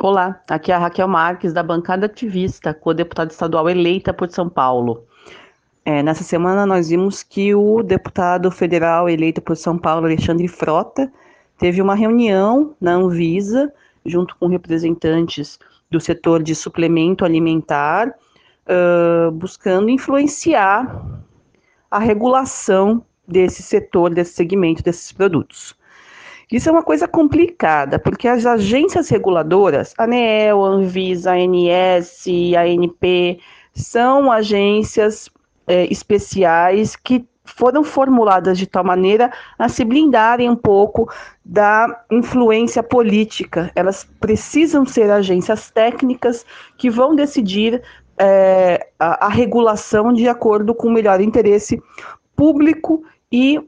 Olá, aqui é a Raquel Marques, da bancada ativista, co-deputada estadual eleita por São Paulo. É, nessa semana nós vimos que o deputado federal eleito por São Paulo, Alexandre Frota, teve uma reunião na Anvisa, junto com representantes do setor de suplemento alimentar, uh, buscando influenciar a regulação desse setor, desse segmento, desses produtos. Isso é uma coisa complicada, porque as agências reguladoras, a ANEEL, a Anvisa, a ANS, a ANP, são agências é, especiais que foram formuladas de tal maneira a se blindarem um pouco da influência política. Elas precisam ser agências técnicas que vão decidir é, a, a regulação de acordo com o melhor interesse público e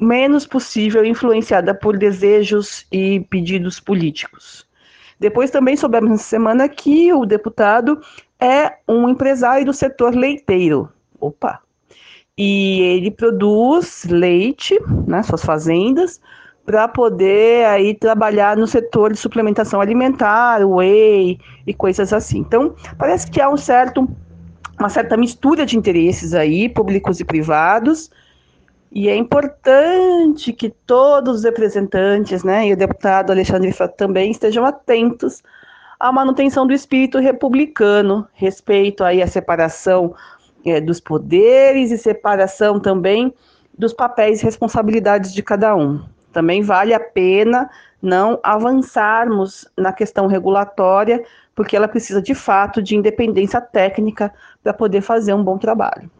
menos possível influenciada por desejos e pedidos políticos. Depois também soubemos nessa semana que o deputado é um empresário do setor leiteiro. Opa! E ele produz leite, né, suas fazendas, para poder aí trabalhar no setor de suplementação alimentar, whey e coisas assim. Então, parece que há um certo, uma certa mistura de interesses aí, públicos e privados, e é importante que todos os representantes, né, e o deputado Alexandre Frota também estejam atentos à manutenção do espírito republicano, respeito aí à separação é, dos poderes e separação também dos papéis e responsabilidades de cada um. Também vale a pena não avançarmos na questão regulatória, porque ela precisa de fato de independência técnica para poder fazer um bom trabalho.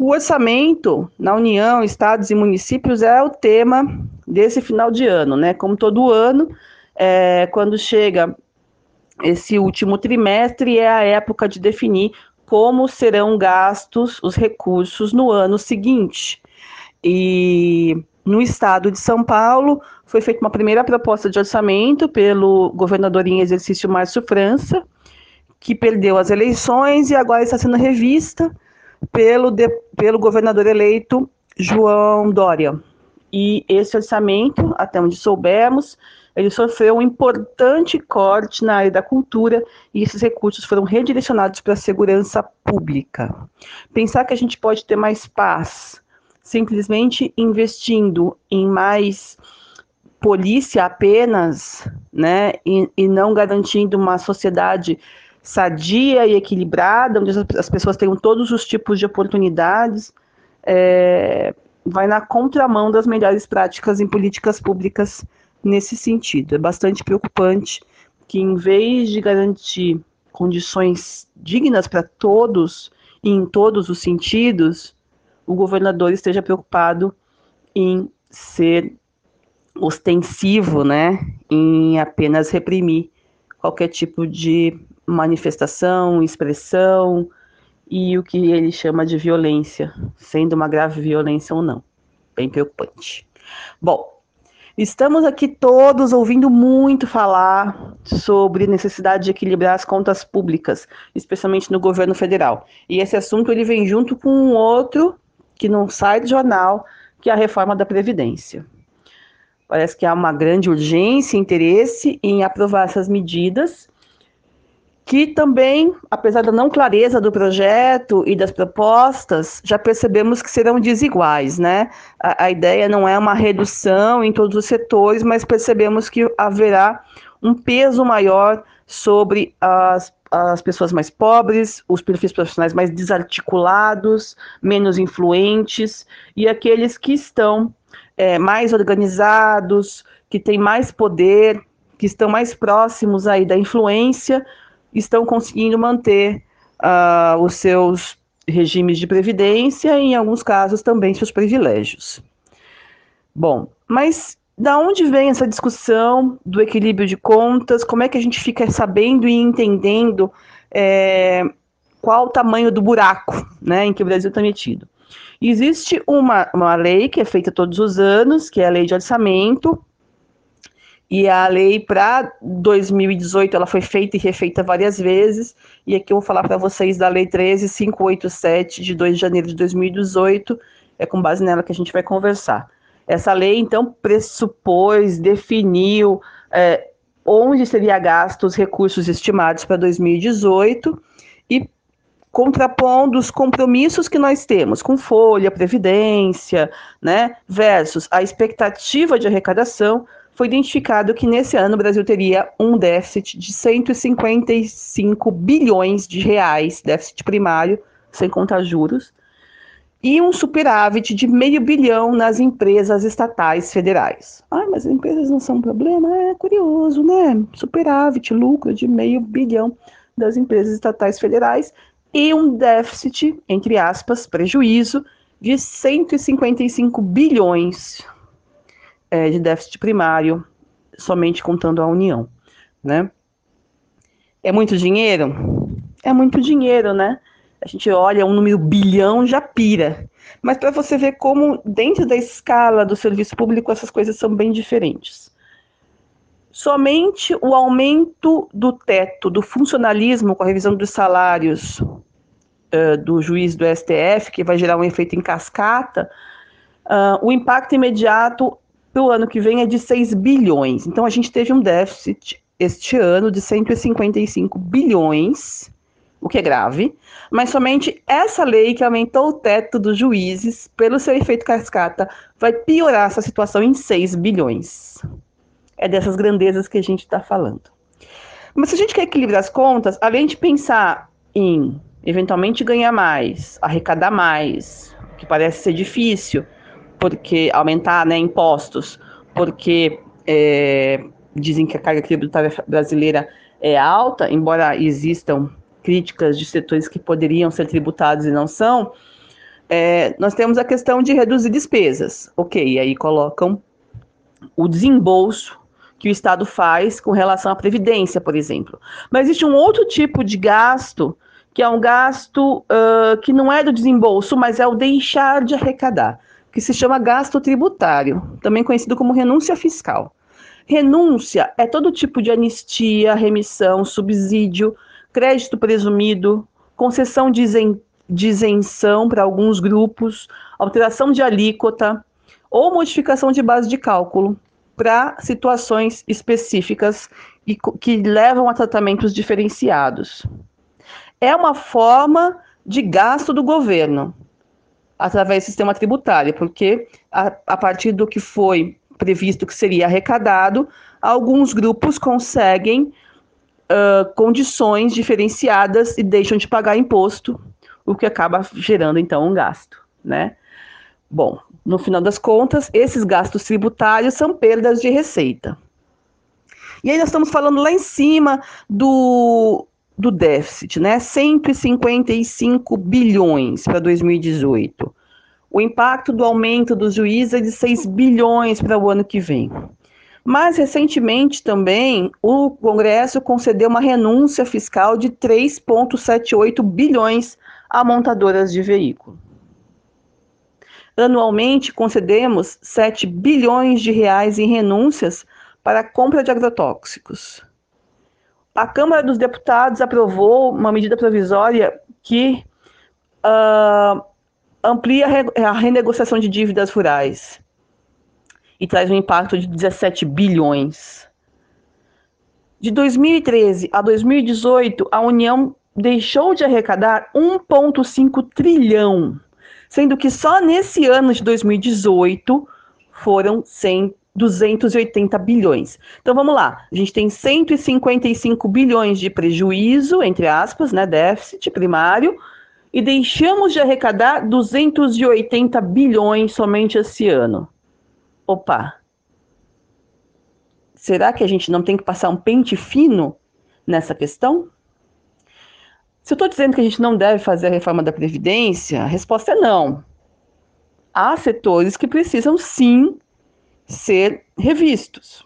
O orçamento na União, estados e municípios é o tema desse final de ano, né? Como todo ano, é, quando chega esse último trimestre, é a época de definir como serão gastos os recursos no ano seguinte. E no estado de São Paulo, foi feita uma primeira proposta de orçamento pelo governador em exercício Márcio França, que perdeu as eleições e agora está sendo revista pelo, de, pelo governador eleito João Dória. E esse orçamento, até onde soubemos, ele sofreu um importante corte na área da cultura e esses recursos foram redirecionados para a segurança pública. Pensar que a gente pode ter mais paz simplesmente investindo em mais polícia apenas, né, e, e não garantindo uma sociedade sadia e equilibrada, onde as pessoas tenham todos os tipos de oportunidades, é, vai na contramão das melhores práticas em políticas públicas nesse sentido. É bastante preocupante que, em vez de garantir condições dignas para todos, e em todos os sentidos, o governador esteja preocupado em ser ostensivo, né, em apenas reprimir qualquer tipo de manifestação, expressão e o que ele chama de violência, sendo uma grave violência ou não. Bem preocupante. Bom, estamos aqui todos ouvindo muito falar sobre necessidade de equilibrar as contas públicas, especialmente no governo federal. E esse assunto ele vem junto com um outro que não sai do jornal, que é a reforma da previdência. Parece que há uma grande urgência e interesse em aprovar essas medidas que também, apesar da não clareza do projeto e das propostas, já percebemos que serão desiguais, né? A, a, ideia não é uma redução em todos os setores, mas percebemos que haverá um peso maior sobre as, as pessoas mais pobres, os perfis profissionais mais desarticulados, menos influentes, e aqueles que estão é, mais organizados, que têm mais poder, que estão mais próximos aí da influência, estão conseguindo manter uh, os seus regimes de previdência e, em alguns casos, também seus privilégios. Bom, mas da onde vem essa discussão do equilíbrio de contas? Como é que a gente fica sabendo e entendendo é, qual o tamanho do buraco né, em que o Brasil está metido? Existe uma, uma lei que é feita todos os anos, que é a lei de orçamento, e a lei para 2018 ela foi feita e refeita várias vezes. E aqui eu vou falar para vocês da lei 13587 de 2 de janeiro de 2018. É com base nela que a gente vai conversar. Essa lei então pressupôs, definiu é, onde seria gasto os recursos estimados para 2018 e contrapondo os compromissos que nós temos com folha, previdência, né, versus a expectativa de arrecadação, foi identificado que nesse ano o Brasil teria um déficit de 155 bilhões de reais, déficit primário, sem contar juros, e um superávit de meio bilhão nas empresas estatais federais. Ah, mas as empresas não são um problema? É curioso, né? Superávit, lucro de meio bilhão das empresas estatais federais e um déficit, entre aspas, prejuízo de 155 bilhões é, de déficit primário, somente contando a União, né? É muito dinheiro? É muito dinheiro, né? a gente olha um número bilhão, já pira. Mas para você ver como, dentro da escala do serviço público, essas coisas são bem diferentes. Somente o aumento do teto do funcionalismo com a revisão dos salários uh, do juiz do STF, que vai gerar um efeito em cascata, uh, o impacto imediato para o ano que vem é de 6 bilhões. Então, a gente teve um déficit este ano de 155 bilhões o que é grave, mas somente essa lei que aumentou o teto dos juízes, pelo seu efeito cascata, vai piorar essa situação em 6 bilhões. É dessas grandezas que a gente está falando. Mas se a gente quer equilibrar as contas, além de pensar em eventualmente ganhar mais, arrecadar mais, que parece ser difícil, porque aumentar né, impostos, porque é, dizem que a carga tributária brasileira é alta, embora existam críticas de setores que poderiam ser tributados e não são, é, nós temos a questão de reduzir despesas. Ok, aí colocam o desembolso que o Estado faz com relação à Previdência, por exemplo. Mas existe um outro tipo de gasto, que é um gasto uh, que não é do desembolso, mas é o deixar de arrecadar, que se chama gasto tributário, também conhecido como renúncia fiscal. Renúncia é todo tipo de anistia, remissão, subsídio crédito presumido, concessão de, isen de isenção para alguns grupos, alteração de alíquota ou modificação de base de cálculo para situações específicas e que levam a tratamentos diferenciados. É uma forma de gasto do governo através do sistema tributário, porque a, a partir do que foi previsto que seria arrecadado, alguns grupos conseguem uh, condições diferenciadas e deixam de pagar imposto, o que acaba gerando então um gasto, né? Bom, no final das contas, esses gastos tributários são perdas de receita. E aí nós estamos falando lá em cima do, do déficit, né? 155 bilhões para 2018. O impacto do aumento dos juízes é de 6 bilhões para o ano que vem. Mas, recentemente também, o Congresso concedeu uma renúncia fiscal de 3,78 bilhões a montadoras de veículo. Anualmente, concedemos 7 bilhões de reais em renúncias para a compra de agrotóxicos. A Câmara dos Deputados aprovou uma medida provisória que uh, amplia a renegociação de dívidas rurais e traz um impacto de 17 bilhões. De 2013 a 2018, a União deixou de arrecadar 1,5 trilhão, sendo que só nesse ano de 2018 foram 100, 280 bilhões. Então vamos lá, a gente tem 155 bilhões de prejuízo, entre aspas, né, déficit primário, e deixamos de arrecadar 280 bilhões somente esse ano opa, será que a gente não tem que passar um pente fino nessa questão? Se eu estou dizendo que a gente não deve fazer a reforma da Previdência, a resposta é não. Há setores que precisam sim ser revistos,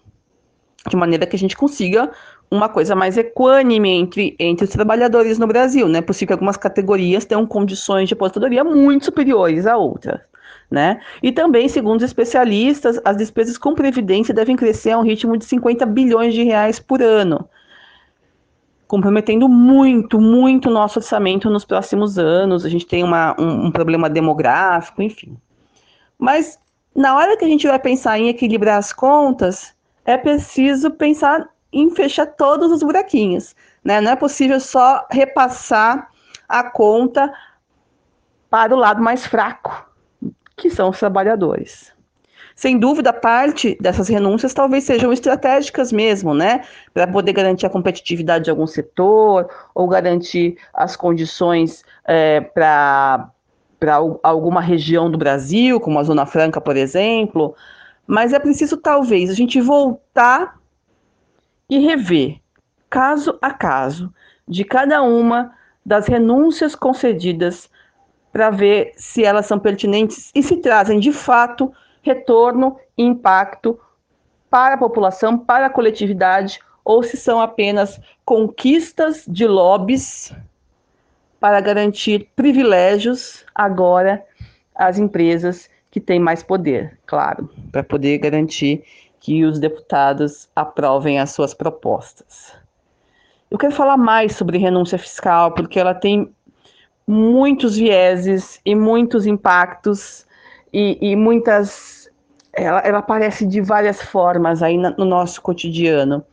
de maneira que a gente consiga uma coisa mais equânime entre, entre os trabalhadores no Brasil. Não é possível que algumas categorias tenham condições de aposentadoria muito superiores a outras. Né? E também, segundo os especialistas, as despesas com previdência devem crescer a um ritmo de 50 bilhões de reais por ano, comprometendo muito, muito nosso orçamento nos próximos anos. A gente tem uma, um, um problema demográfico, enfim. Mas na hora que a gente vai pensar em equilibrar as contas, é preciso pensar em fechar todos os buraquinhos. Né? Não é possível só repassar a conta para o lado mais fraco, que são os trabalhadores. Sem dúvida, parte dessas renúncias talvez sejam estratégicas mesmo, né? Para poder garantir a competitividade de algum setor, ou garantir as condições é, para alguma região do Brasil, como a Zona Franca, por exemplo. Mas é preciso, talvez, a gente voltar e rever, caso a caso, de cada uma das renúncias concedidas para ver se elas são pertinentes e se trazem de fato retorno e impacto para a população, para a coletividade, ou se são apenas conquistas de lobbies para garantir privilégios agora às empresas que têm mais poder, claro, para poder garantir que os deputados aprovem as suas propostas. Eu quero falar mais sobre renúncia fiscal, porque ela tem muitos vieses e muitos impactos e, e muitas. Ela, ela, aparece de várias formas aí no nosso cotidiano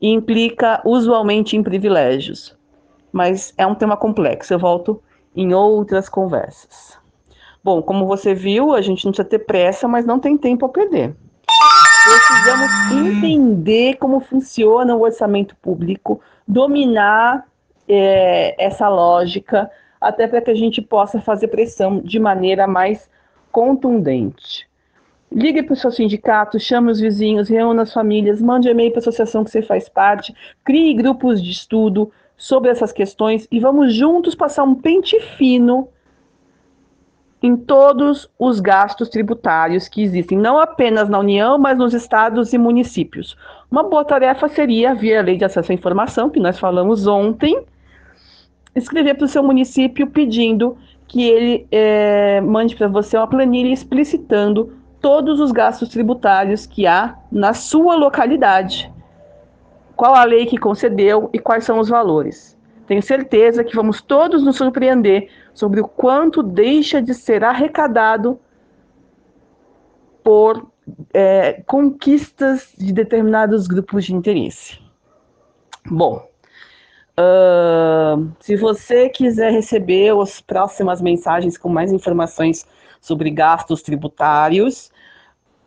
e implica usualmente em privilégios. Mas é um tema complexo, eu volto em outras conversas. Bom, como você viu, a gente não precisa ter pressa, mas não tem tempo a perder. Precisamos entender como funciona o orçamento público, dominar é, essa lógica, até para que a gente possa fazer pressão de maneira mais contundente. Ligue para o seu sindicato, chame os vizinhos, reúna as famílias, mande e-mail para a associação que você faz parte, crie grupos de estudo sobre essas questões e vamos juntos passar um pente fino em todos os gastos tributários que existem, não apenas na União, mas nos estados e municípios. Uma boa tarefa seria, via Lei de Acesso à Informação, que nós falamos ontem, escrever para o seu município pedindo que ele é, mande para você uma planilha explicitando todos os gastos tributários que há na sua localidade. Qual a lei que concedeu e quais são os valores. Tenho certeza que vamos todos nos surpreender sobre o quanto deixa de ser arrecadado por é, conquistas de determinados grupos de interesse. Bom, Uh, se você quiser receber as próximas mensagens com mais informações sobre gastos tributários,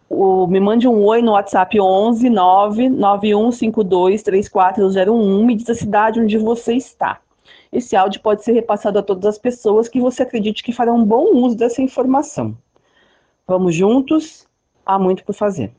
o, me mande um oi no WhatsApp 11 99152 3401, me diz a cidade onde você está. Esse áudio pode ser repassado a todas as pessoas que você acredite que farão bom uso dessa informação. Vamos juntos, há muito por fazer.